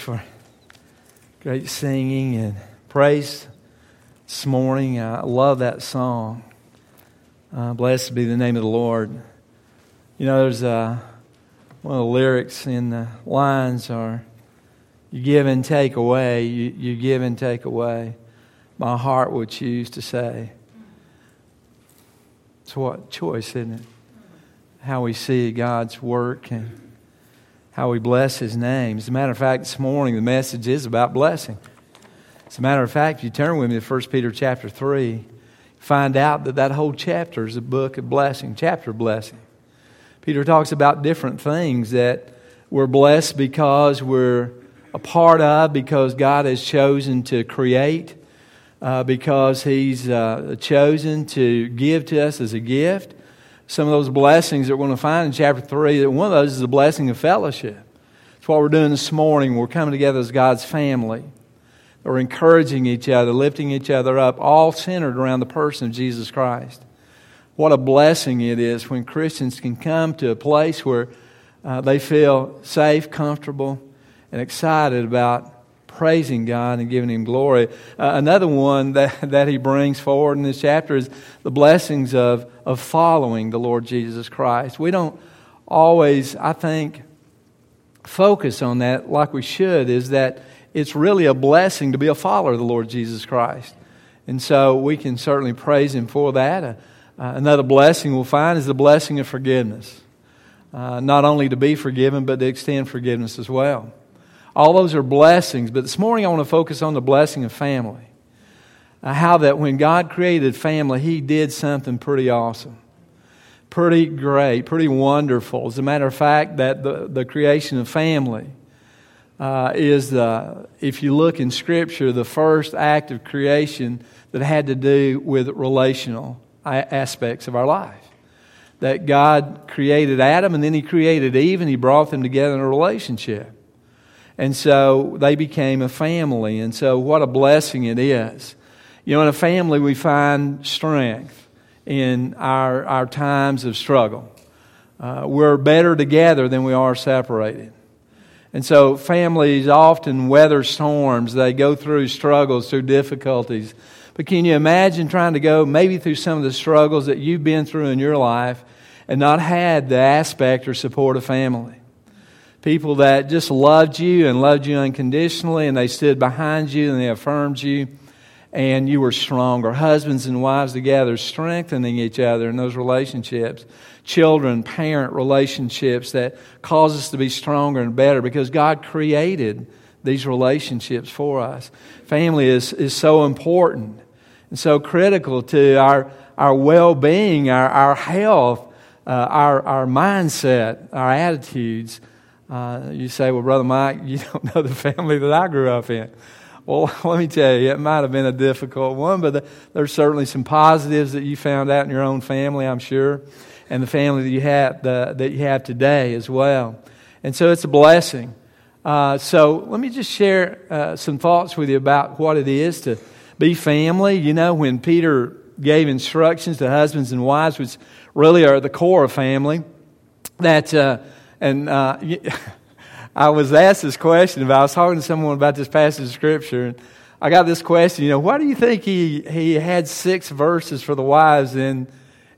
for great singing and praise this morning. I love that song. Uh, blessed be the name of the Lord. You know, there's uh, one of the lyrics in the lines are, "You give and take away. You, you give and take away. My heart would choose to say." It's what choice, isn't it? How we see God's work and how we bless his name. As a matter of fact, this morning the message is about blessing. As a matter of fact, if you turn with me to 1 Peter chapter 3, find out that that whole chapter is a book of blessing, chapter of blessing. Peter talks about different things that we're blessed because we're a part of, because God has chosen to create, uh, because He's uh, chosen to give to us as a gift some of those blessings that we're going to find in chapter 3. That one of those is the blessing of fellowship. That's what we're doing this morning. We're coming together as God's family. We're encouraging each other, lifting each other up, all centered around the person of Jesus Christ. What a blessing it is when Christians can come to a place where uh, they feel safe, comfortable, and excited about praising God and giving Him glory. Uh, another one that, that he brings forward in this chapter is the blessings of, of following the Lord Jesus Christ. We don't always, I think, focus on that like we should, is that it's really a blessing to be a follower of the Lord Jesus Christ. And so we can certainly praise Him for that. Uh, uh, another blessing we'll find is the blessing of forgiveness. Uh, not only to be forgiven, but to extend forgiveness as well. All those are blessings, but this morning I want to focus on the blessing of family. Uh, how that when God created family, He did something pretty awesome, pretty great, pretty wonderful. As a matter of fact, that the, the creation of family uh, is, the, if you look in Scripture, the first act of creation that had to do with relational aspects of our life. That God created Adam and then He created Eve and He brought them together in a relationship. And so they became a family. And so, what a blessing it is. You know, in a family, we find strength in our, our times of struggle. Uh, we're better together than we are separated. And so, families often weather storms, they go through struggles, through difficulties. But can you imagine trying to go maybe through some of the struggles that you've been through in your life and not had the aspect or support of family? People that just loved you and loved you unconditionally, and they stood behind you and they affirmed you, and you were stronger. Husbands and wives together, strengthening each other in those relationships. Children, parent relationships that cause us to be stronger and better because God created these relationships for us. Family is, is so important and so critical to our, our well being, our, our health, uh, our, our mindset, our attitudes. Uh, you say, well, Brother Mike, you don't know the family that I grew up in. Well, let me tell you, it might have been a difficult one, but the, there's certainly some positives that you found out in your own family, I'm sure, and the family that you have, the, that you have today as well. And so it's a blessing. Uh, so let me just share uh, some thoughts with you about what it is to be family. You know, when Peter gave instructions to husbands and wives, which really are the core of family, that uh, and uh, I was asked this question about, I was talking to someone about this passage of Scripture, and I got this question, you know, why do you think he, he had six verses for the wives and,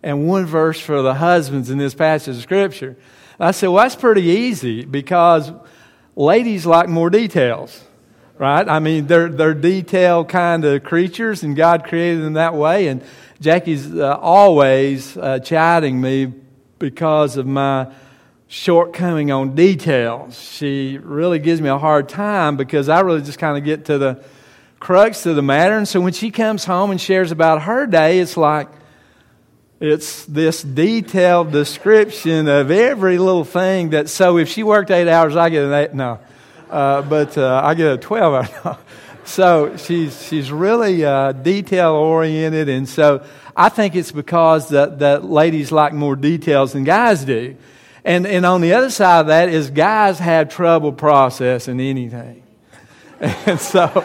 and one verse for the husbands in this passage of Scripture? And I said, well, that's pretty easy because ladies like more details, right? I mean, they're, they're detailed kind of creatures, and God created them that way. And Jackie's uh, always uh, chiding me because of my shortcoming on details. She really gives me a hard time because I really just kind of get to the crux of the matter. And so when she comes home and shares about her day, it's like it's this detailed description of every little thing that. So if she worked eight hours, I get an eight. No, uh, but uh, I get a twelve hour. so she's she's really uh, detail oriented, and so I think it's because that that ladies like more details than guys do. And, and on the other side of that is guys have trouble processing anything. And so,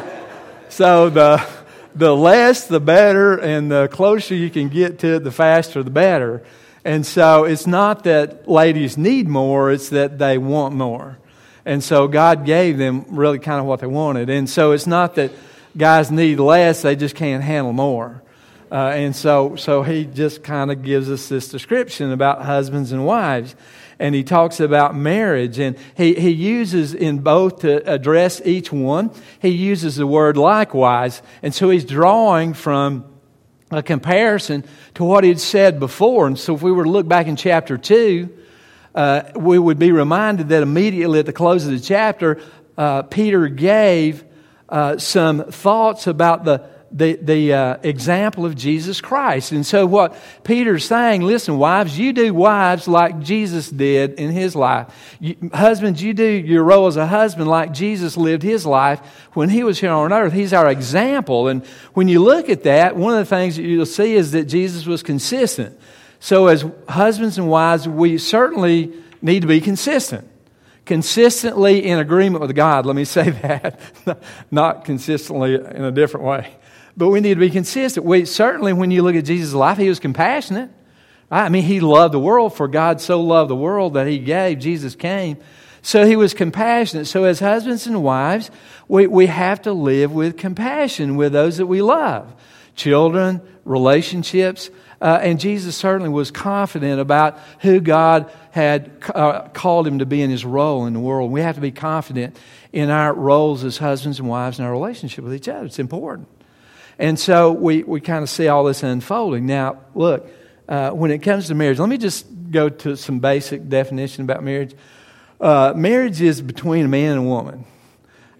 so the, the less, the better, and the closer you can get to it, the faster, the better. And so it's not that ladies need more, it's that they want more. And so God gave them really kind of what they wanted. And so it's not that guys need less, they just can't handle more. Uh, and so, so he just kind of gives us this description about husbands and wives. And he talks about marriage. And he, he uses in both to address each one, he uses the word likewise. And so he's drawing from a comparison to what he'd said before. And so if we were to look back in chapter 2, uh, we would be reminded that immediately at the close of the chapter, uh, Peter gave uh, some thoughts about the, the, the uh, example of Jesus Christ. And so, what Peter's saying, listen, wives, you do wives like Jesus did in his life. You, husbands, you do your role as a husband like Jesus lived his life when he was here on earth. He's our example. And when you look at that, one of the things that you'll see is that Jesus was consistent. So, as husbands and wives, we certainly need to be consistent. Consistently in agreement with God. Let me say that. Not consistently in a different way. But we need to be consistent. We, certainly, when you look at Jesus' life, he was compassionate. I mean, he loved the world, for God so loved the world that he gave. Jesus came. So he was compassionate. So, as husbands and wives, we, we have to live with compassion with those that we love children, relationships. Uh, and Jesus certainly was confident about who God had uh, called him to be in his role in the world. We have to be confident in our roles as husbands and wives and our relationship with each other. It's important. And so we, we kind of see all this unfolding. Now, look, uh, when it comes to marriage, let me just go to some basic definition about marriage. Uh, marriage is between a man and a woman.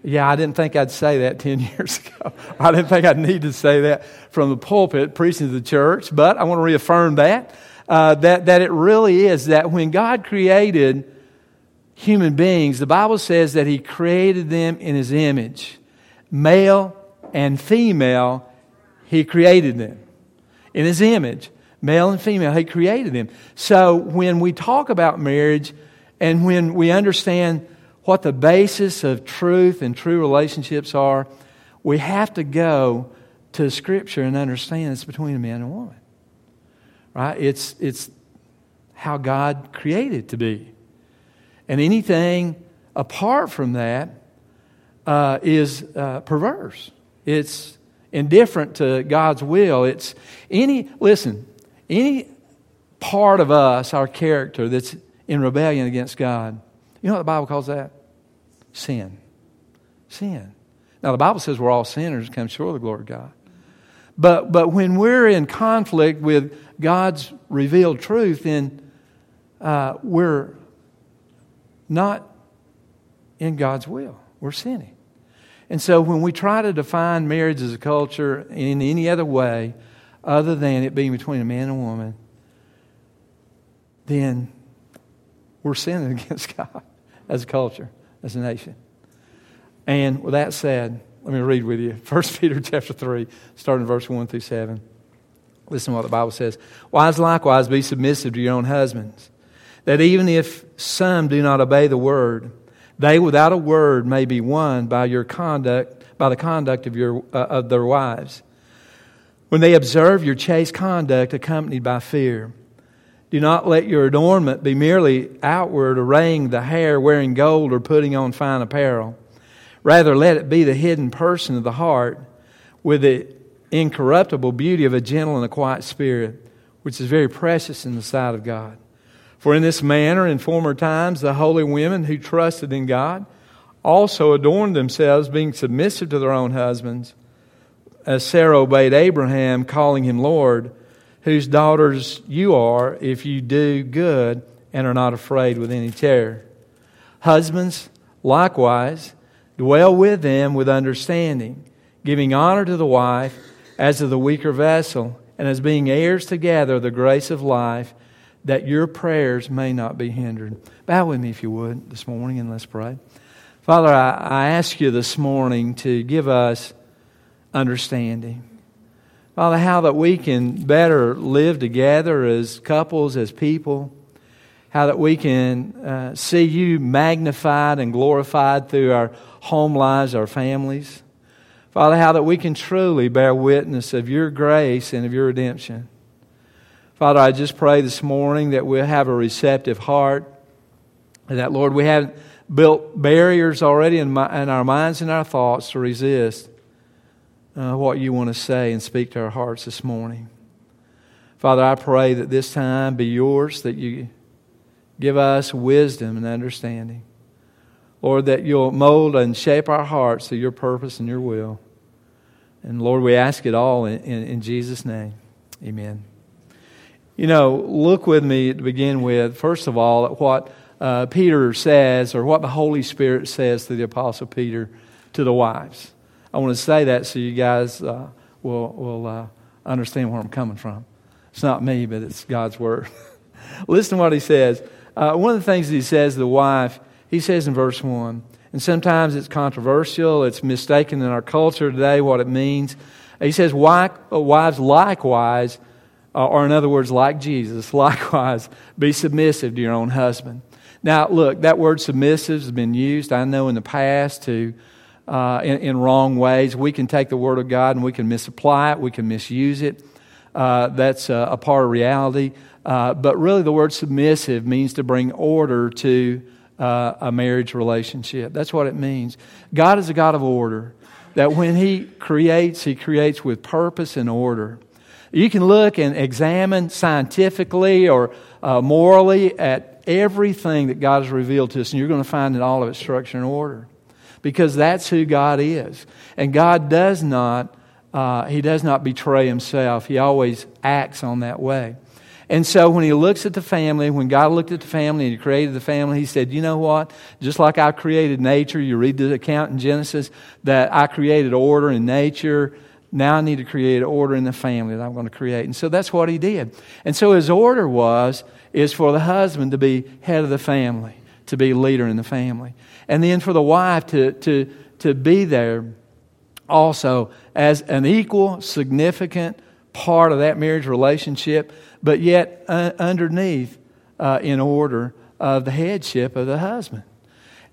Yeah, I didn't think I'd say that 10 years ago. I didn't think I'd need to say that from the pulpit preaching to the church, but I want to reaffirm that. Uh, that, that it really is that when God created human beings, the Bible says that He created them in His image. Male and female, He created them. In His image, male and female, He created them. So when we talk about marriage and when we understand what the basis of truth and true relationships are, we have to go to Scripture and understand it's between a man and a woman. Right? It's, it's how God created to be. And anything apart from that uh, is uh, perverse. It's indifferent to God's will. It's any, listen, any part of us, our character, that's in rebellion against God you know what the Bible calls that? Sin. Sin. Now, the Bible says we're all sinners come short of the glory of God. But, but when we're in conflict with God's revealed truth, then uh, we're not in God's will. We're sinning. And so when we try to define marriage as a culture in any other way other than it being between a man and a woman, then we're sinning against God as a culture, as a nation. And with that said, let me read with you 1 Peter chapter 3, starting verse 1 through 7. Listen to what the Bible says. Wives likewise be submissive to your own husbands, that even if some do not obey the word, they without a word may be won by your conduct, by the conduct of, your, uh, of their wives. When they observe your chaste conduct accompanied by fear, do not let your adornment be merely outward, arraying the hair, wearing gold, or putting on fine apparel. Rather, let it be the hidden person of the heart with the incorruptible beauty of a gentle and a quiet spirit, which is very precious in the sight of God. For in this manner, in former times, the holy women who trusted in God also adorned themselves, being submissive to their own husbands, as Sarah obeyed Abraham, calling him Lord whose daughters you are if you do good and are not afraid with any terror. Husbands, likewise, dwell with them with understanding, giving honor to the wife as to the weaker vessel, and as being heirs together of the grace of life, that your prayers may not be hindered. Bow with me, if you would, this morning, and let's pray. Father, I, I ask you this morning to give us understanding. Father, how that we can better live together as couples, as people. How that we can uh, see you magnified and glorified through our home lives, our families. Father, how that we can truly bear witness of your grace and of your redemption. Father, I just pray this morning that we'll have a receptive heart. And that, Lord, we haven't built barriers already in, my, in our minds and our thoughts to resist uh, what you want to say and speak to our hearts this morning. Father, I pray that this time be yours, that you give us wisdom and understanding. Lord, that you'll mold and shape our hearts to your purpose and your will. And Lord, we ask it all in, in, in Jesus' name. Amen. You know, look with me to begin with, first of all, at what uh, Peter says or what the Holy Spirit says to the Apostle Peter to the wives. I want to say that so you guys uh, will, will uh, understand where I'm coming from. It's not me, but it's God's Word. Listen to what he says. Uh, one of the things he says to the wife, he says in verse 1, and sometimes it's controversial, it's mistaken in our culture today what it means. He says, Wives likewise, uh, or in other words, like Jesus, likewise, be submissive to your own husband. Now, look, that word submissive has been used, I know, in the past to. Uh, in, in, wrong ways. We can take the Word of God and we can misapply it, we can misuse it. Uh, that's a, a, part of reality. Uh, but really, the word submissive means to bring order to uh, a marriage relationship. That's what it means. God is a God of order, that when He creates, He creates with purpose and order. You can look and examine scientifically or uh, morally at everything that God has revealed to us, and you're going to find in all of its structure and order. Because that's who God is. And God does not uh, he does not betray himself. He always acts on that way. And so when he looks at the family, when God looked at the family and he created the family, he said, You know what? Just like I created nature, you read the account in Genesis that I created order in nature. Now I need to create order in the family that I'm going to create. And so that's what he did. And so his order was, is for the husband to be head of the family, to be leader in the family. And then for the wife to, to, to be there also as an equal, significant part of that marriage relationship, but yet uh, underneath, uh, in order of the headship of the husband.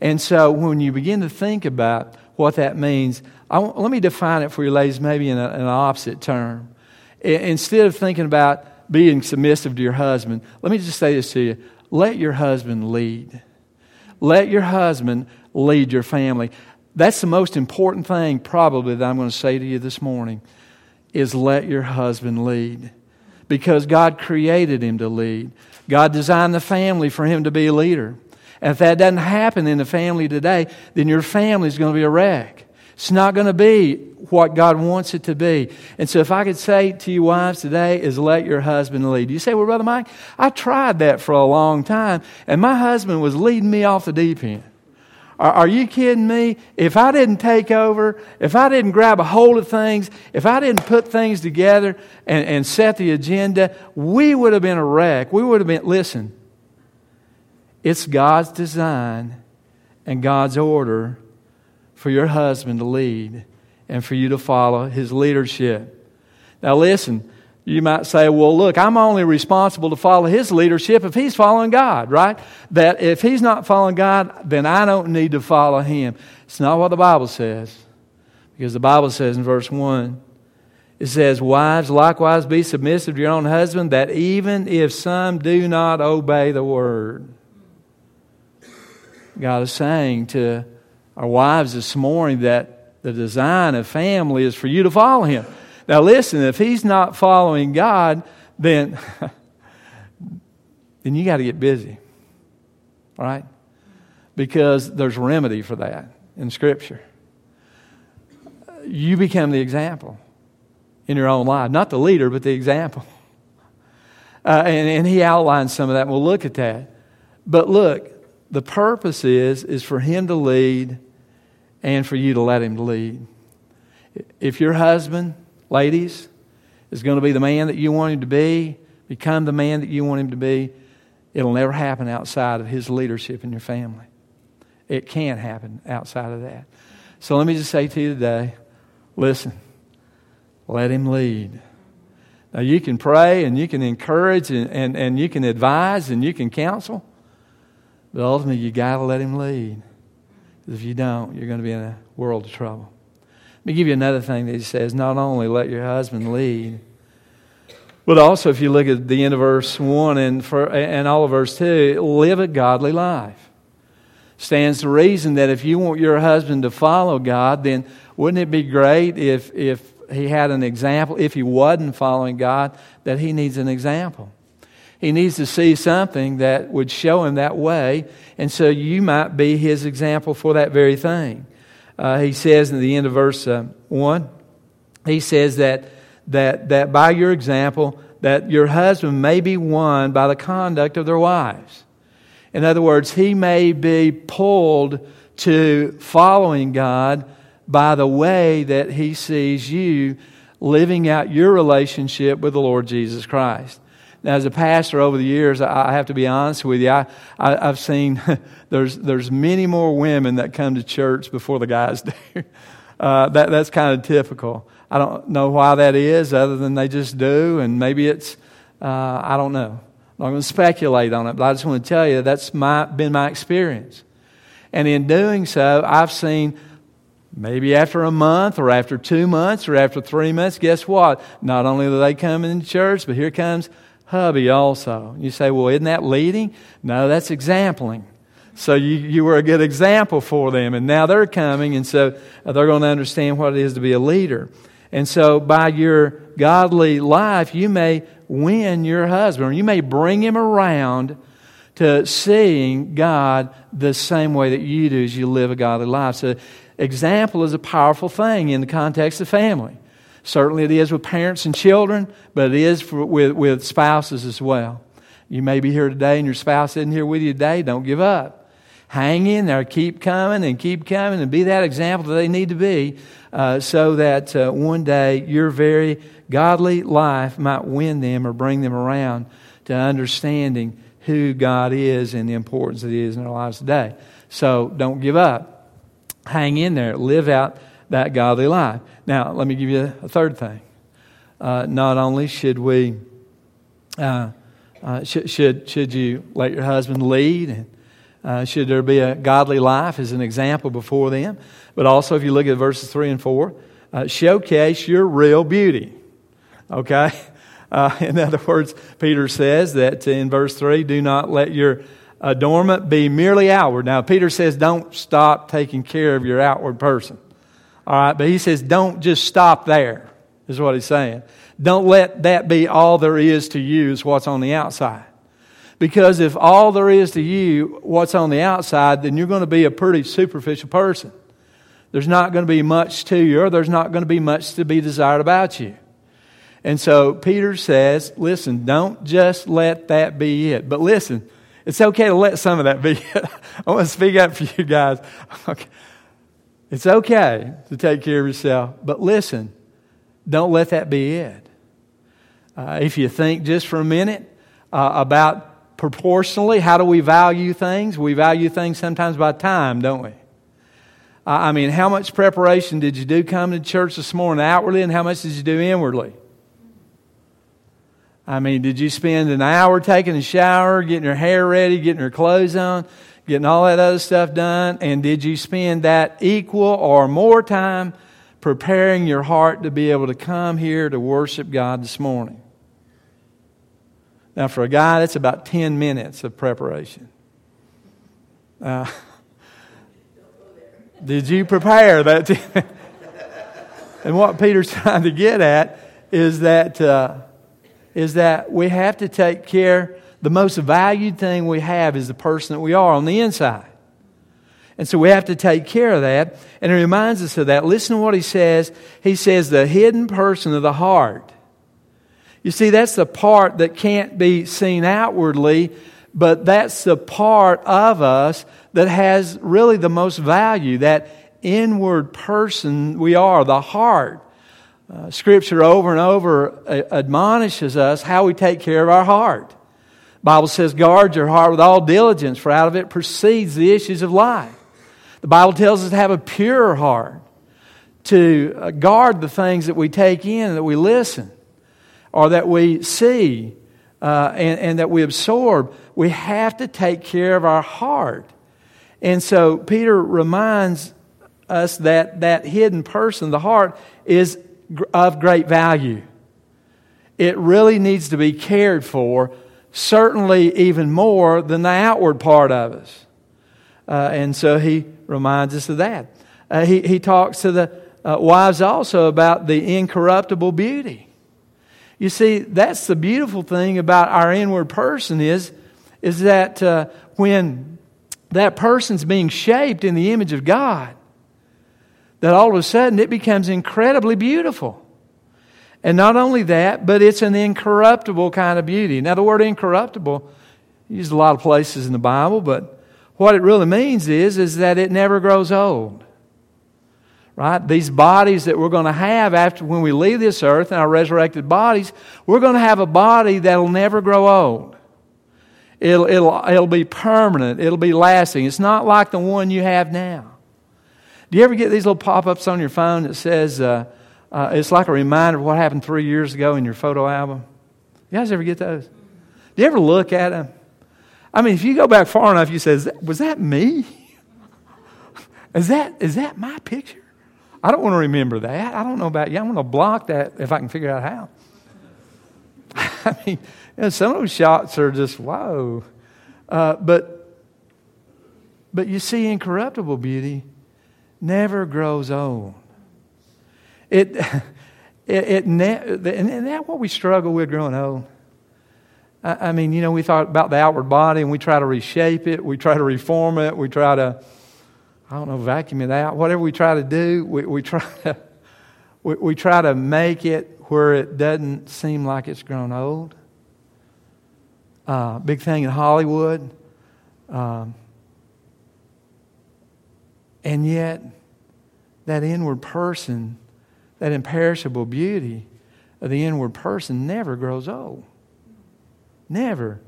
And so when you begin to think about what that means, let me define it for you, ladies, maybe in, a, in an opposite term. I, instead of thinking about being submissive to your husband, let me just say this to you let your husband lead. Let your husband lead your family. That's the most important thing, probably, that I'm going to say to you this morning is let your husband lead. Because God created him to lead. God designed the family for him to be a leader. And if that doesn't happen in the family today, then your family is going to be a wreck. It's not going to be what God wants it to be. And so if I could say to you wives today is let your husband lead. You say, well, Brother Mike, I tried that for a long time, and my husband was leading me off the deep end. Are, are you kidding me? If I didn't take over, if I didn't grab a hold of things, if I didn't put things together and, and set the agenda, we would have been a wreck. We would have been, listen, it's God's design and God's order for your husband to lead and for you to follow his leadership. Now, listen, you might say, well, look, I'm only responsible to follow his leadership if he's following God, right? That if he's not following God, then I don't need to follow him. It's not what the Bible says. Because the Bible says in verse 1, it says, Wives, likewise be submissive to your own husband, that even if some do not obey the word. God is saying to our wives this morning that the design of family is for you to follow him. Now, listen, if he's not following God, then, then you got to get busy, right? Because there's remedy for that in Scripture. You become the example in your own life, not the leader, but the example. Uh, and, and he outlines some of that. We'll look at that. But look, the purpose is is for him to lead and for you to let him lead. If your husband ladies, is going to be the man that you want him to be, become the man that you want him to be. It'll never happen outside of his leadership in your family. It can't happen outside of that. So let me just say to you today listen, let him lead. Now, you can pray and you can encourage and, and, and you can advise and you can counsel, but ultimately, you got to let him lead. Because if you don't, you're going to be in a world of trouble. Let me give you another thing that he says not only let your husband lead, but also, if you look at the end of verse 1 and, for, and all of verse 2, live a godly life. Stands to reason that if you want your husband to follow God, then wouldn't it be great if, if he had an example, if he wasn't following God, that he needs an example? He needs to see something that would show him that way, and so you might be his example for that very thing. Uh, he says in the end of verse uh, 1, he says that, that, that by your example, that your husband may be won by the conduct of their wives. In other words, he may be pulled to following God by the way that he sees you living out your relationship with the Lord Jesus Christ. Now, as a pastor over the years, I have to be honest with you. I, I, have seen there's, there's many more women that come to church before the guys do. Uh, that, that's kind of typical. I don't know why that is, other than they just do, and maybe it's, uh, I don't know. I'm not going to speculate on it, but I just want to tell you that's my, been my experience. And in doing so, I've seen maybe after a month or after two months or after three months, guess what? Not only do they come into church, but here comes hubby also. You say, well, isn't that leading? No, that's exampling. So you, you were a good example for them, and now they're coming, and so they're going to understand what it is to be a leader. And so by your godly life, you may win your husband, or you may bring him around to seeing God the same way that you do as you live a godly life. So example is a powerful thing in the context of family. Certainly it is with parents and children, but it is for, with, with spouses as well. You may be here today and your spouse isn't here with you today. Don't give up. Hang in there. Keep coming and keep coming and be that example that they need to be uh, so that uh, one day your very godly life might win them or bring them around to understanding who God is and the importance that He is in their lives today. So don't give up. Hang in there. Live out that godly life. Now, let me give you a third thing. Uh, not only should we, uh, uh, should, should, should you let your husband lead and uh, should there be a godly life as an example before them, but also if you look at verses 3 and 4, uh, showcase your real beauty. Okay? Uh, in other words, Peter says that in verse 3 do not let your adornment be merely outward. Now, Peter says don't stop taking care of your outward person. All right, but he says, don't just stop there, is what he's saying. Don't let that be all there is to you, is what's on the outside. Because if all there is to you, what's on the outside, then you're going to be a pretty superficial person. There's not going to be much to you, or there's not going to be much to be desired about you. And so Peter says, listen, don't just let that be it. But listen, it's okay to let some of that be it. I want to speak up for you guys. Okay. It's okay to take care of yourself, but listen, don't let that be it. Uh, if you think just for a minute uh, about proportionally, how do we value things? We value things sometimes by time, don't we? Uh, I mean, how much preparation did you do coming to church this morning outwardly, and how much did you do inwardly? I mean, did you spend an hour taking a shower, getting your hair ready, getting your clothes on? Getting all that other stuff done? And did you spend that equal or more time preparing your heart to be able to come here to worship God this morning? Now, for a guy, that's about 10 minutes of preparation. Uh, did you prepare that? and what Peter's trying to get at is that, uh, is that we have to take care the most valued thing we have is the person that we are on the inside. And so we have to take care of that. And it reminds us of that. Listen to what he says. He says, the hidden person of the heart. You see, that's the part that can't be seen outwardly, but that's the part of us that has really the most value, that inward person we are, the heart. Uh, scripture over and over uh, admonishes us how we take care of our heart. Bible says, guard your heart with all diligence, for out of it proceeds the issues of life. The Bible tells us to have a pure heart, to uh, guard the things that we take in, that we listen, or that we see, uh, and, and that we absorb. We have to take care of our heart. And so Peter reminds us that that hidden person, the heart, is of great value. It really needs to be cared for certainly even more than the outward part of us. Uh, and so he reminds us of that. Uh, he, he talks to the uh, wives also about the incorruptible beauty. You see, that's the beautiful thing about our inward person is, is that uh, when that person's being shaped in the image of God, that all of a sudden it becomes incredibly beautiful. And not only that, but it's an incorruptible kind of beauty. Now, the word incorruptible, used a lot of places in the Bible, but what it really means is, is that it never grows old. Right? These bodies that we're going to have after when we leave this earth and our resurrected bodies, we're going to have a body that'll never grow old. It'll, it'll, it'll be permanent. It'll be lasting. It's not like the one you have now. Do you ever get these little pop ups on your phone that says, uh, uh, it's like a reminder of what happened three years ago in your photo album? You guys ever get those? Do you ever look at them? I mean, if you go back far enough, you say, was that me? is, that, is that my picture? I don't want to remember that. I don't know about you. I'm going to block that if I can figure out how. I mean, you know, some of those shots are just, whoa. Uh, but, but you see, incorruptible beauty never grows old. It, it, it and that's what we struggle with growing old. I, I mean, you know, we thought about the outward body and we try to reshape it, we try to reform it, we try to, I don't know, vacuum it out. Whatever we try to do, we, we try to, we, we try to make it where it doesn't seem like it's grown old. Uh, big thing in Hollywood. Um, and yet, that inward person, that imperishable beauty of the inward person never grows old. Never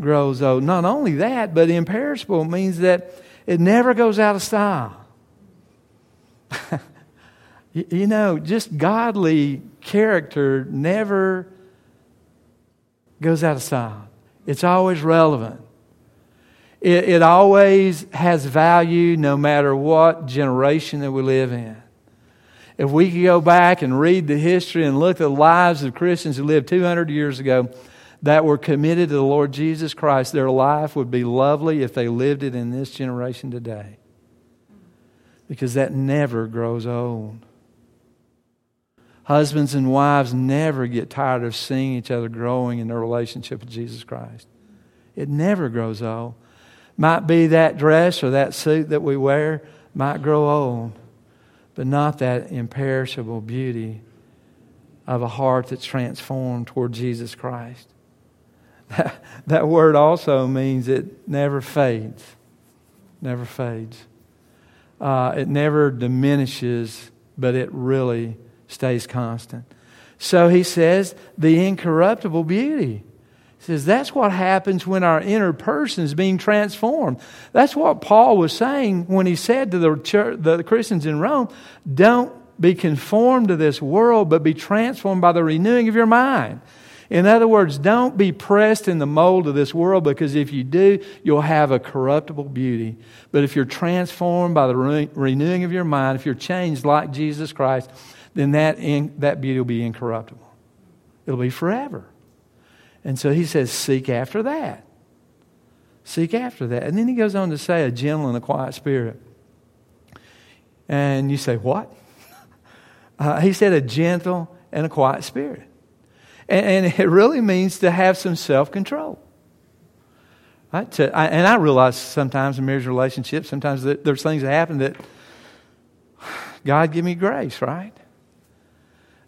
grows old. Not only that, but imperishable means that it never goes out of style. you know, just godly character never goes out of style. It's always relevant. It, it always has value no matter what generation that we live in. If we could go back and read the history and look at the lives of Christians who lived 200 years ago that were committed to the Lord Jesus Christ, their life would be lovely if they lived it in this generation today. Because that never grows old. Husbands and wives never get tired of seeing each other growing in their relationship with Jesus Christ. It never grows old. Might be that dress or that suit that we wear might grow old, but not that imperishable beauty of a heart that's transformed toward Jesus Christ. That, that word also means it never fades. Never fades. Uh, it never diminishes, but it really stays constant. So he says, the incorruptible beauty says that's what happens when our inner person is being transformed. That's what Paul was saying when he said to the, church, the Christians in Rome, don't be conformed to this world, but be transformed by the renewing of your mind. In other words, don't be pressed in the mold of this world because if you do, you'll have a corruptible beauty. But if you're transformed by the re- renewing of your mind, if you're changed like Jesus Christ, then that, in, that beauty will be incorruptible. It'll be forever. And so he says, Seek after that. Seek after that. And then he goes on to say, A gentle and a quiet spirit. And you say, What? Uh, he said, A gentle and a quiet spirit. And, and it really means to have some self control. Right? and I realize sometimes in marriage relationships, sometimes there's things that happen that God give me grace, right?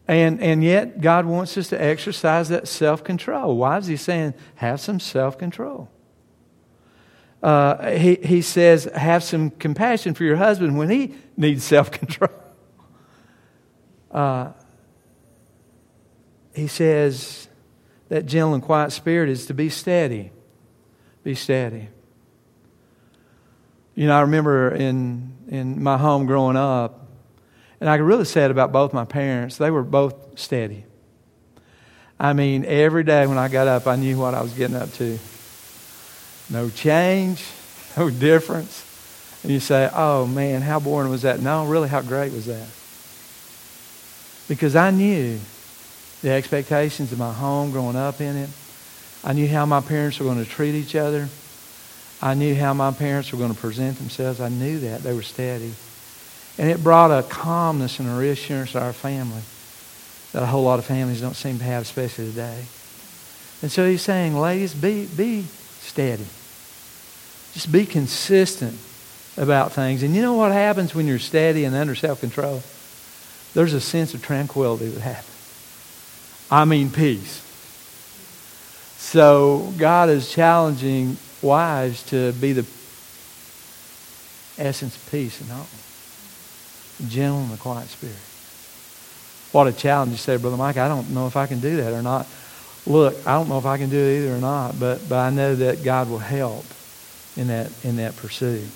And, and yet, God wants us to exercise that self control. Why is He saying, have some self control? Uh, he, he says, have some compassion for your husband when he needs self control. Uh, he says, that gentle and quiet spirit is to be steady. Be steady. You know, I remember in, in my home growing up, and I could really say it about both my parents. They were both steady. I mean, every day when I got up, I knew what I was getting up to. No change, no difference. And you say, oh man, how boring was that? No, really, how great was that? Because I knew the expectations of my home growing up in it. I knew how my parents were going to treat each other. I knew how my parents were going to present themselves. I knew that. They were steady. And it brought a calmness and a reassurance to our family that a whole lot of families don't seem to have, especially today. And so he's saying, ladies, be, be steady. Just be consistent about things. And you know what happens when you're steady and under self control? There's a sense of tranquility that happens. I mean, peace. So God is challenging wives to be the essence of peace and home. Gentle and a quiet spirit. What a challenge you say, Brother Mike. I don't know if I can do that or not. Look, I don't know if I can do it either or not, but, but I know that God will help in that, in that pursuit.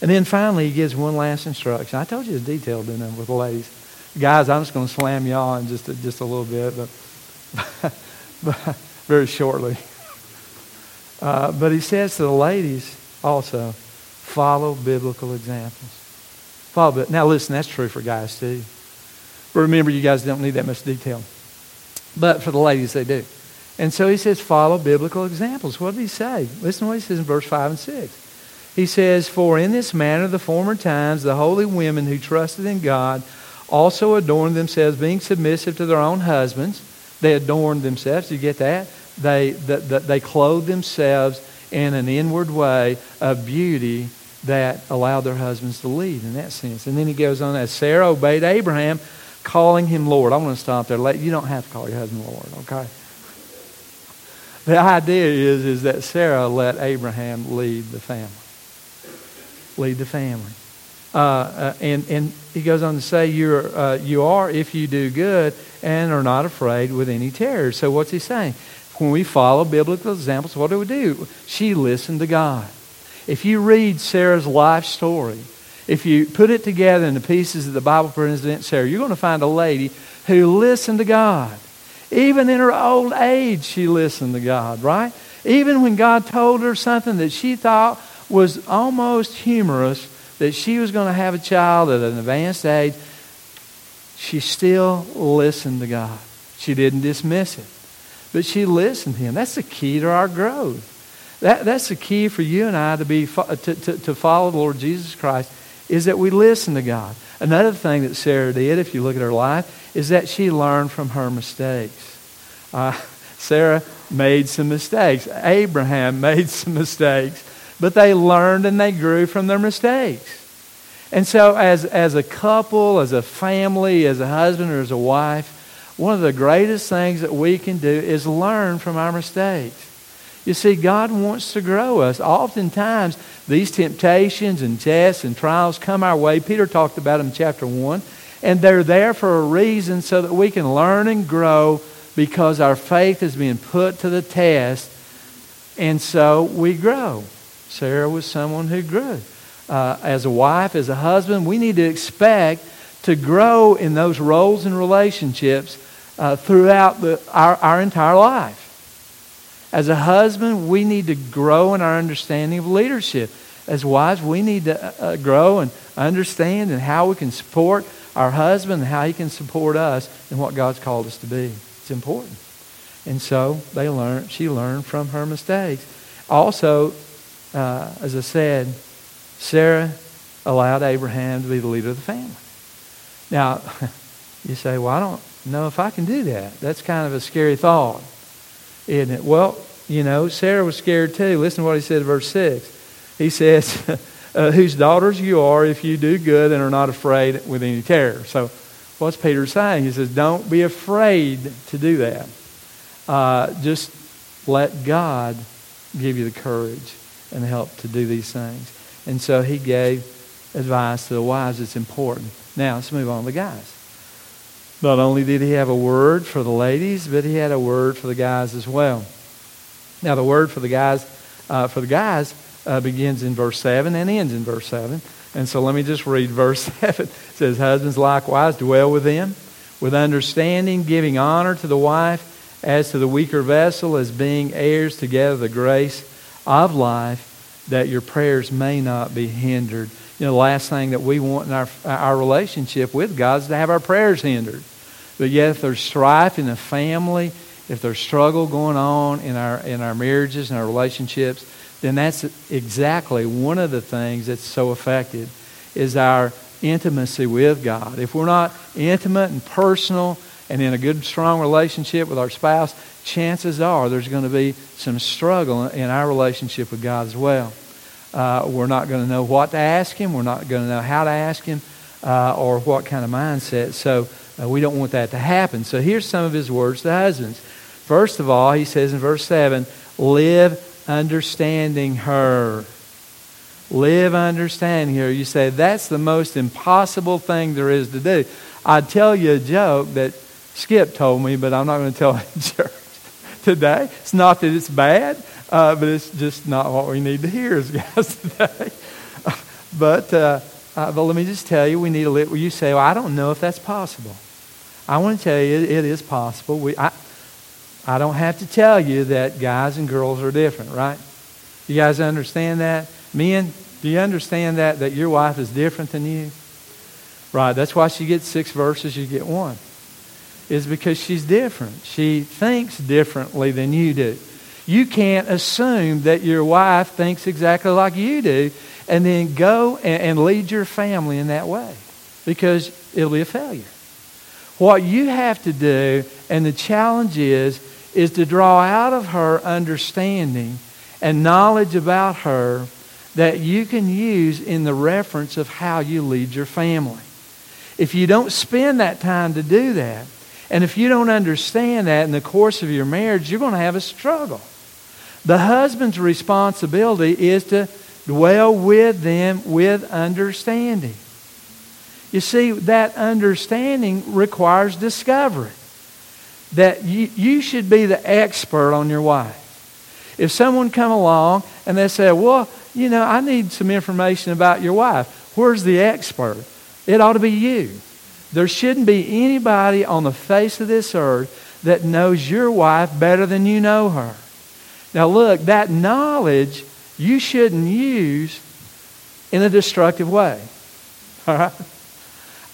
And then finally, he gives one last instruction. I told you the detail, didn't I, with the ladies. Guys, I'm just going to slam y'all in just a, just a little bit, but, but very shortly. Uh, but he says to the ladies also, follow biblical examples. Follow, but now listen, that's true for guys too. But remember, you guys don't need that much detail. But for the ladies, they do. And so he says, follow biblical examples. What did he say? Listen to what he says in verse 5 and 6. He says, For in this manner the former times the holy women who trusted in God also adorned themselves, being submissive to their own husbands. They adorned themselves. You get that? They, the, the, they clothed themselves in an inward way of beauty that allowed their husbands to lead in that sense. And then he goes on as Sarah obeyed Abraham, calling him Lord. I want to stop there. You don't have to call your husband Lord, okay? The idea is, is that Sarah let Abraham lead the family lead the family. Uh, uh, and, and he goes on to say, You're, uh, You are if you do good and are not afraid with any terror. So, what's he saying? When we follow biblical examples, what do we do? She listened to God. If you read Sarah's life story, if you put it together in the pieces that the Bible presents Sarah, you're going to find a lady who listened to God. Even in her old age, she listened to God, right? Even when God told her something that she thought was almost humorous that she was going to have a child at an advanced age, she still listened to God. She didn't dismiss it, but she listened to Him. That's the key to our growth. That, that's the key for you and I to, be, to, to, to follow the Lord Jesus Christ is that we listen to God. Another thing that Sarah did, if you look at her life, is that she learned from her mistakes. Uh, Sarah made some mistakes. Abraham made some mistakes but they learned and they grew from their mistakes. And so, as, as a couple, as a family, as a husband or as a wife, one of the greatest things that we can do is learn from our mistakes. You see, God wants to grow us. Oftentimes, these temptations and tests and trials come our way. Peter talked about them in chapter 1. And they're there for a reason so that we can learn and grow because our faith is being put to the test. And so we grow. Sarah was someone who grew. Uh, as a wife, as a husband, we need to expect to grow in those roles and relationships uh, throughout the, our, our entire life. As a husband, we need to grow in our understanding of leadership. As wives, we need to uh, uh grow and understand and how we can support our husband and how he can support us in what God's called us to be. It's important. And so they learned, she learned from her mistakes. Also, uh, as I said, Sarah allowed Abraham to be the leader of the family. Now, you say, well, I don't know if I can do that. That's kind of a scary thought, isn't it? Well, you know, Sarah was scared too. Listen to what he said in verse 6. He says, uh, whose daughters you are if you do good and are not afraid with any terror. So, what's Peter saying? He says, don't be afraid to do that. Uh, just let God give you the courage and help to do these things. And so he gave advice to the wives. It's important. Now, let's move on to the guys. Not only did he have a word for the ladies, but he had a word for the guys as well. Now, the word for the guys, uh, for the guys uh, begins in verse 7 and ends in verse 7. And so let me just read verse 7. It says, Husbands likewise dwell with them, with understanding, giving honor to the wife as to the weaker vessel, as being heirs together the grace of life that your prayers may not be hindered. You know, the last thing that we want in our, our relationship with God is to have our prayers hindered. But yet, if there's strife in the family, if there's struggle going on in our, in our marriages and our relationships, then that's exactly one of the things that's so affected is our intimacy with God. If we're not intimate and personal and in a good, strong relationship with our spouse, chances are there's going to be some struggle in our relationship with God as well. Uh, we're not going to know what to ask Him. We're not going to know how to ask Him uh, or what kind of mindset. So uh, we don't want that to happen. So here's some of His words to husbands. First of all, He says in verse 7 live understanding her. Live understanding her. You say, that's the most impossible thing there is to do. I'd tell you a joke that Skip told me, but I'm not going to tell it church today. It's not that it's bad, uh, but it's just not what we need to hear as guys today. but, uh, uh, but let me just tell you, we need to live. You say, well, I don't know if that's possible. I want to tell you, it, is possible. We, I, I don't have to tell you that guys and girls are different, right? You guys understand that? Men, do you understand that, that your wife is different than you? Right, that's why she gets six verses, you get one. Is because she's different. She thinks differently than you do. You can't assume that your wife thinks exactly like you do and then go and, and lead your family in that way because it'll be a failure. What you have to do, and the challenge is, is to draw out of her understanding and knowledge about her that you can use in the reference of how you lead your family. If you don't spend that time to do that, and if you don't understand that in the course of your marriage, you're going to have a struggle. The husband's responsibility is to dwell with them with understanding. You see, that understanding requires discovery. That you, you should be the expert on your wife. If someone come along and they say, well, you know, I need some information about your wife. Where's the expert? It ought to be you. There shouldn't be anybody on the face of this earth that knows your wife better than you know her. Now, look, that knowledge you shouldn't use in a destructive way. All right?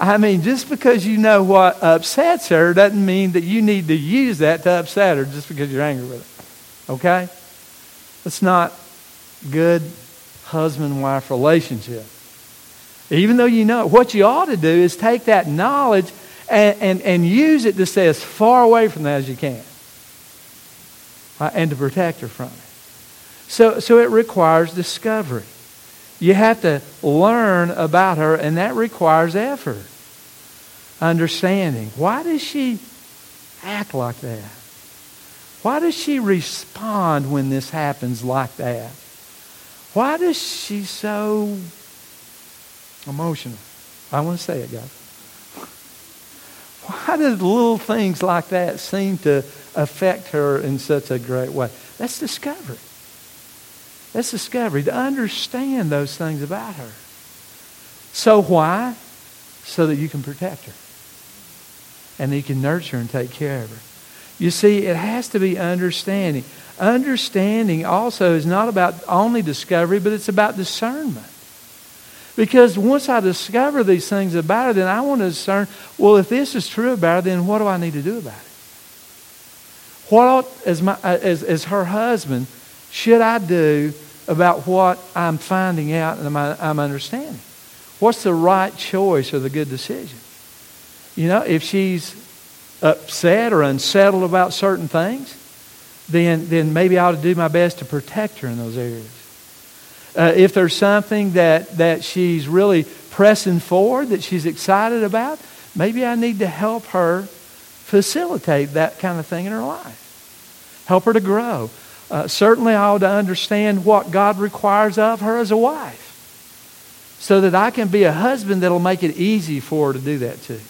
I mean, just because you know what upsets her doesn't mean that you need to use that to upset her just because you're angry with her. Okay? It's not good husband wife relationship. Even though you know what you ought to do is take that knowledge and, and, and use it to stay as far away from that as you can right? and to protect her from it. So, so it requires discovery. You have to learn about her, and that requires effort. Understanding. Why does she act like that? Why does she respond when this happens like that? Why does she so emotional? I want to say it, guys. Why do little things like that seem to affect her in such a great way? That's discovery. That's discovery, to understand those things about her. So why? So that you can protect her. And that you can nurture and take care of her. You see, it has to be understanding. Understanding also is not about only discovery, but it's about discernment. Because once I discover these things about her, then I want to discern, well, if this is true about her, then what do I need to do about it? What, as, my, as, as her husband, should I do about what I'm finding out and I'm understanding? What's the right choice or the good decision? You know, if she's upset or unsettled about certain things, then, then maybe I ought to do my best to protect her in those areas. Uh, if there's something that, that she's really pressing forward, that she's excited about, maybe I need to help her facilitate that kind of thing in her life. Help her to grow. Uh, certainly, I ought to understand what God requires of her as a wife so that I can be a husband that'll make it easy for her to do that too.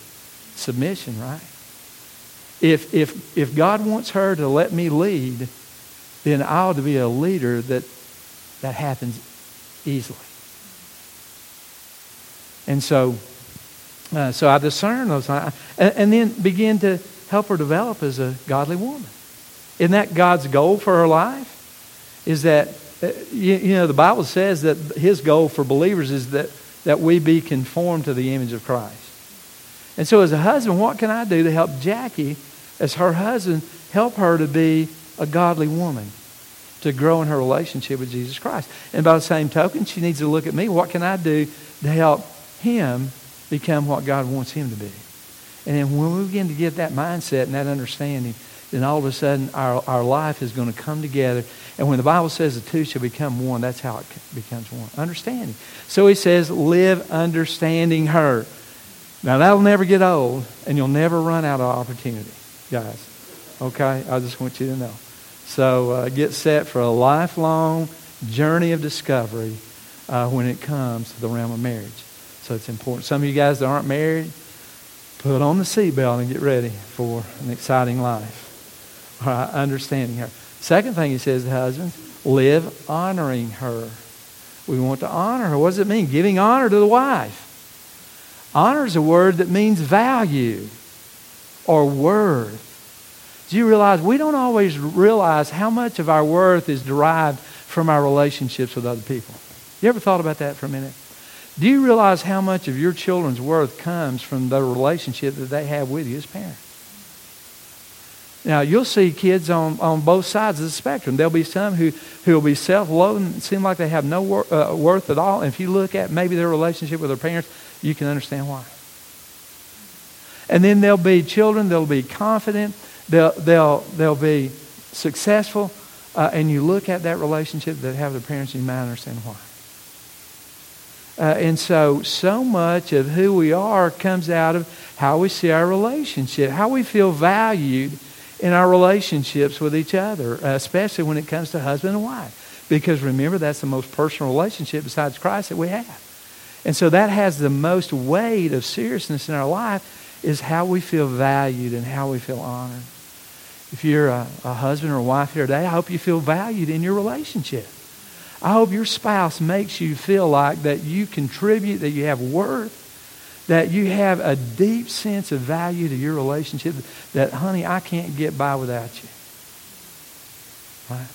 Submission, right? If, if, if God wants her to let me lead, then I ought to be a leader that that happens easily. And so, uh, so I discern those, and, and then begin to help her develop as a godly woman. Isn't that God's goal for her life? Is that, uh, you, you know, the Bible says that his goal for believers is that, that we be conformed to the image of Christ. And so, as a husband, what can I do to help Jackie as her husband, help her to be a godly woman. to grow in her relationship with Jesus Christ. And by the same token, she needs to look at me. What can I do to help him become what God wants him to be? And then when we begin to get that mindset and that understanding, then all of a sudden our, our life is going to come together. And when the Bible says the two shall become one, that's how it becomes one. Understanding. So he says, live understanding her. Now that'll never get old, and you'll never run out of opportunity, guys. Okay? I just want you to know. So uh, get set for a lifelong journey of discovery uh, when it comes to the realm of marriage. So it's important. Some of you guys that aren't married, put on the seatbelt and get ready for an exciting life. All right, understanding her. Second thing he says to husbands, live honoring her. We want to honor her. What does it mean? Giving honor to the wife. Honor is a word that means value or worth. Do you realize we don't always realize how much of our worth is derived from our relationships with other people? You ever thought about that for a minute? Do you realize how much of your children's worth comes from the relationship that they have with you as parents? Now, you'll see kids on, on both sides of the spectrum. There'll be some who, will be self loathing, seem like they have no wor- uh, worth at all. And if you look at maybe their relationship with their parents, you can understand why. And then there'll be children, they'll be confident, they'll, they'll, they'll be successful. Uh, and you look at that relationship that have their parents, you might understand why. Uh, and so, so much of who we are comes out of how we see our relationship, how we feel valued in our relationships with each other, uh, especially when it comes to husband and wife. Because remember, that's the most personal relationship besides Christ that we have. And so that has the most weight of seriousness in our life is how we feel valued and how we feel honored. If you're a, a husband or a wife here today, I hope you feel valued in your relationship. I hope your spouse makes you feel like that you contribute, that you have worth, that you have a deep sense of value to your relationship that, honey, I can't get by without you. Right?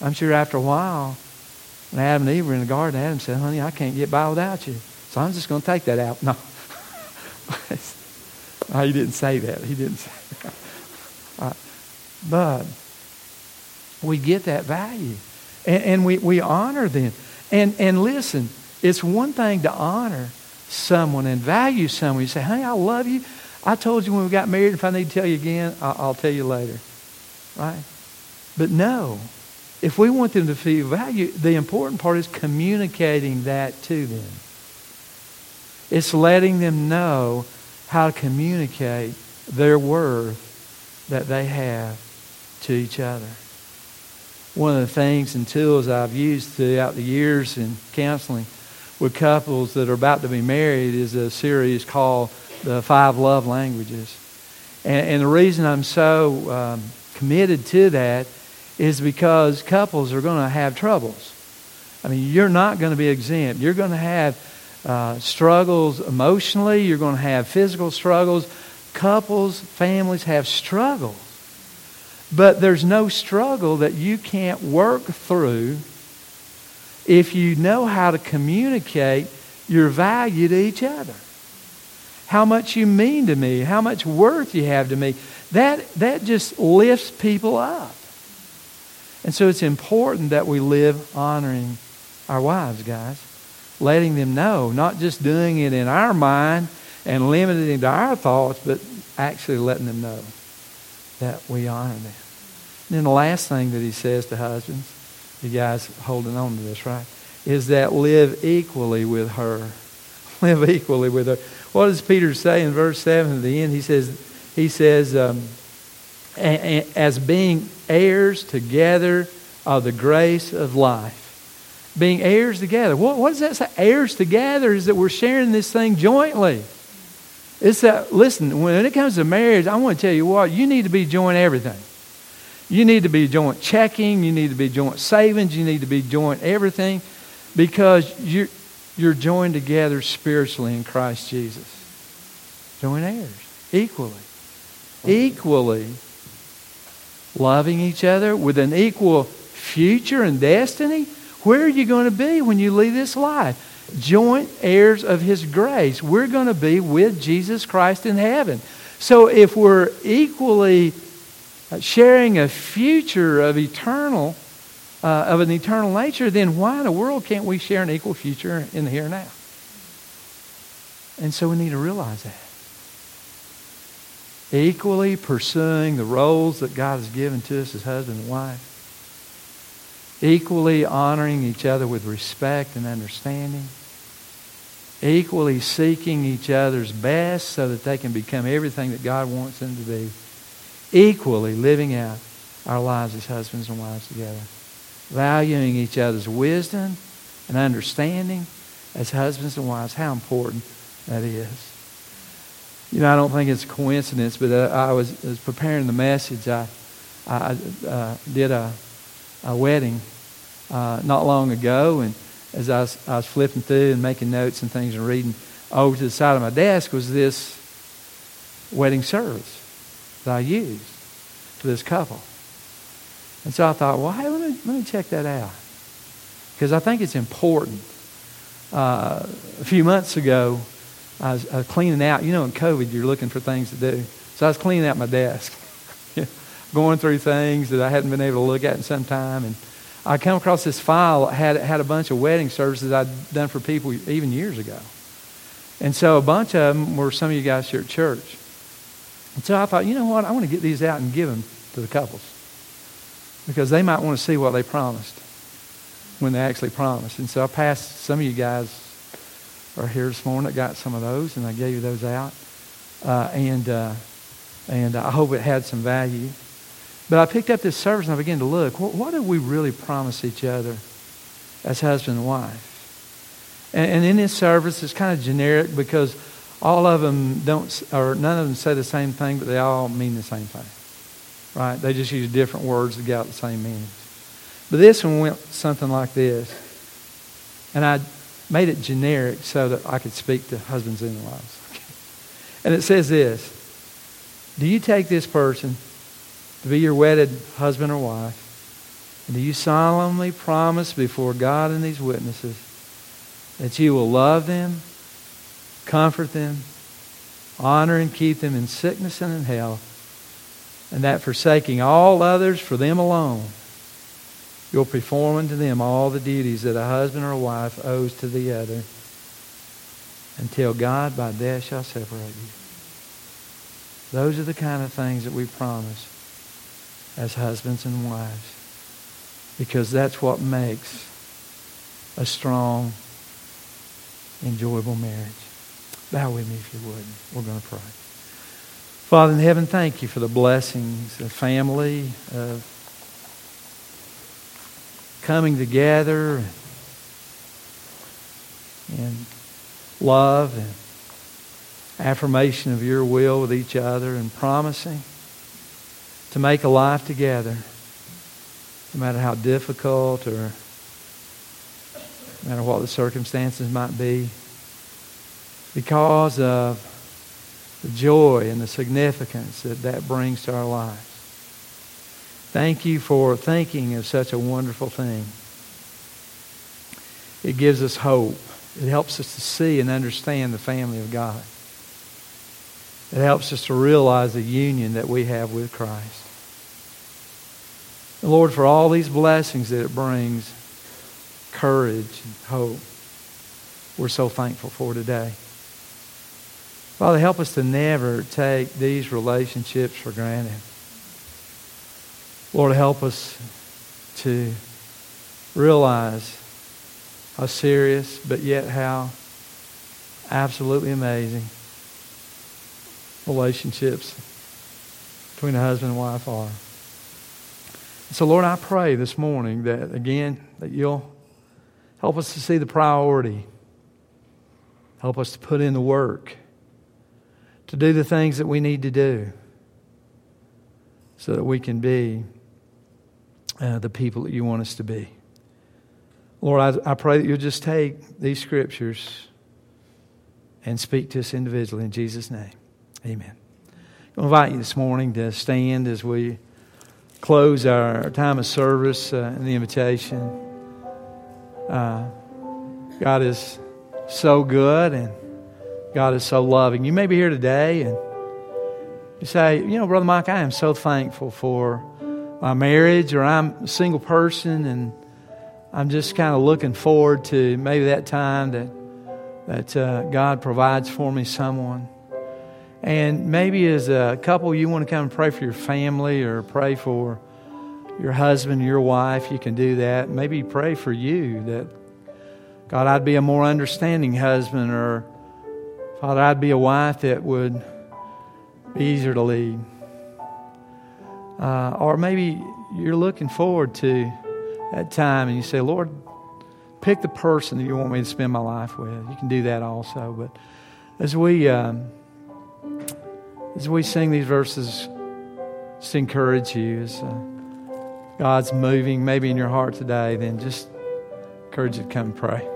I'm sure after a while, when Adam and Eve were in the garden, Adam said, honey, I can't get by without you. So I'm just going to take that out. No. He didn't say that. He didn't say that. Right. But we get that value. And, and we, we honor them. And, and listen, it's one thing to honor someone and value someone. You say, hey, I love you. I told you when we got married, if I need to tell you again, I'll, I'll tell you later. Right? But no, if we want them to feel value, the important part is communicating that to them. It's letting them know how to communicate their worth that they have to each other. One of the things and tools I've used throughout the years in counseling with couples that are about to be married is a series called The Five Love Languages. And, and the reason I'm so um, committed to that is because couples are going to have troubles. I mean, you're not going to be exempt. You're going to have uh, struggles emotionally, you're going to have physical struggles. Couples, families have struggles. But there's no struggle that you can't work through if you know how to communicate your value to each other. How much you mean to me, how much worth you have to me. That, that just lifts people up. And so it's important that we live honoring our wives, guys. Letting them know, not just doing it in our mind and limiting it to our thoughts, but actually letting them know that we honor them. And then the last thing that he says to husbands you guys holding on to this, right? Is that live equally with her. Live equally with her. What does Peter say in verse 7 at the end? He says, he says um, as being heirs together of the grace of life. Being heirs together. What, what does that say? Heirs together is that we're sharing this thing jointly. It's that, listen, when it comes to marriage, I want to tell you what, you need to be joint everything. You need to be joint checking. You need to be joint savings. You need to be joint everything because you're, you're joined together spiritually in Christ Jesus. Joint heirs, equally. Equally loving each other with an equal future and destiny. Where are you going to be when you leave this life? Joint heirs of His grace. We're going to be with Jesus Christ in heaven. So if we're equally sharing a future of eternal, uh, of an eternal nature, then why in the world can't we share an equal future in the here and now? And so we need to realize that. Equally pursuing the roles that God has given to us as husband and wife. Equally honoring each other with respect and understanding. Equally seeking each other's best so that they can become everything that God wants them to be. Equally living out our lives as husbands and wives together. Valuing each other's wisdom and understanding as husbands and wives. How important that is. You know, I don't think it's a coincidence, but uh, I was, was, preparing the message. I, I uh, did a, a wedding uh, not long ago, and as I was, I was flipping through and making notes and things and reading, over to the side of my desk was this wedding service that I used for this couple. And so I thought, well, hey, let me, let me check that out. Because I think it's important. Uh, a few months ago, I was, I was, cleaning out. You know, in COVID, you're looking for things to do. So I was cleaning out my desk, going through things that I hadn't been able to look at in some time. And I come across this file that had, had a bunch of wedding services I'd done for people even years ago. And so a bunch of them were some of you guys here at church. And so I thought, you know what? I want to get these out and give them to the couples because they might want to see what they promised when they actually promised. And so I passed some of you guys are here this morning that got some of those, and I gave you those out. Uh, and, uh, and I hope it had some value. But I picked up this service and I began to look. What, what did we really promise each other as husband and wife? And, and in this service, it's kind of generic because all of them don't, or none of them say the same thing, but they all mean the same thing. Right? They just use different words to get out the same meaning. But this one went something like this. And I made it generic so that I could speak to husbands and wives. And it says this Do you take this person to be your wedded husband or wife? And do you solemnly promise before God and these witnesses that you will love them, comfort them, honor and keep them in sickness and in health, and that forsaking all others for them alone, You'll perform unto them all the duties that a husband or a wife owes to the other until God by death shall separate you. Those are the kind of things that we promise as husbands and wives because that's what makes a strong, enjoyable marriage. Bow with me if you would. We're going to pray. Father in heaven, thank you for the blessings of family, of coming together and love and affirmation of your will with each other and promising to make a life together, no matter how difficult or no matter what the circumstances might be, because of the joy and the significance that that brings to our lives. Thank you for thinking of such a wonderful thing. It gives us hope. It helps us to see and understand the family of God. It helps us to realize the union that we have with Christ. And Lord, for all these blessings that it brings, courage and hope, we're so thankful for today. Father, help us to never take these relationships for granted. Lord, help us to realize how serious, but yet how absolutely amazing relationships between a husband and wife are. So, Lord, I pray this morning that, again, that you'll help us to see the priority. Help us to put in the work, to do the things that we need to do so that we can be uh, the people that you want us to be. Lord, I, I pray that you'll just take these scriptures and speak to us individually in Jesus' name. Amen. I invite you this morning to stand as we close our time of service uh, and the invitation. Uh, God is so good and God is so loving. You may be here today and You say, you know, Brother Mike, I am so thankful for my marriage, or I'm a single person, and I'm just kind of looking forward to maybe that time that that uh, God provides for me someone. And maybe as a couple, you want to come and pray for your family or pray for your husband, your wife. You can do that. Maybe pray for you that God, I'd be a more understanding husband, or Father, I'd be a wife that would be easier to lead. Uh, or maybe you're looking forward to that time and you say, Lord, pick the person that you want me to spend my life with. You can do that also. But as we um, as we sing these verses, just encourage you as uh, God's moving maybe in your heart today, then just encourage you to come pray.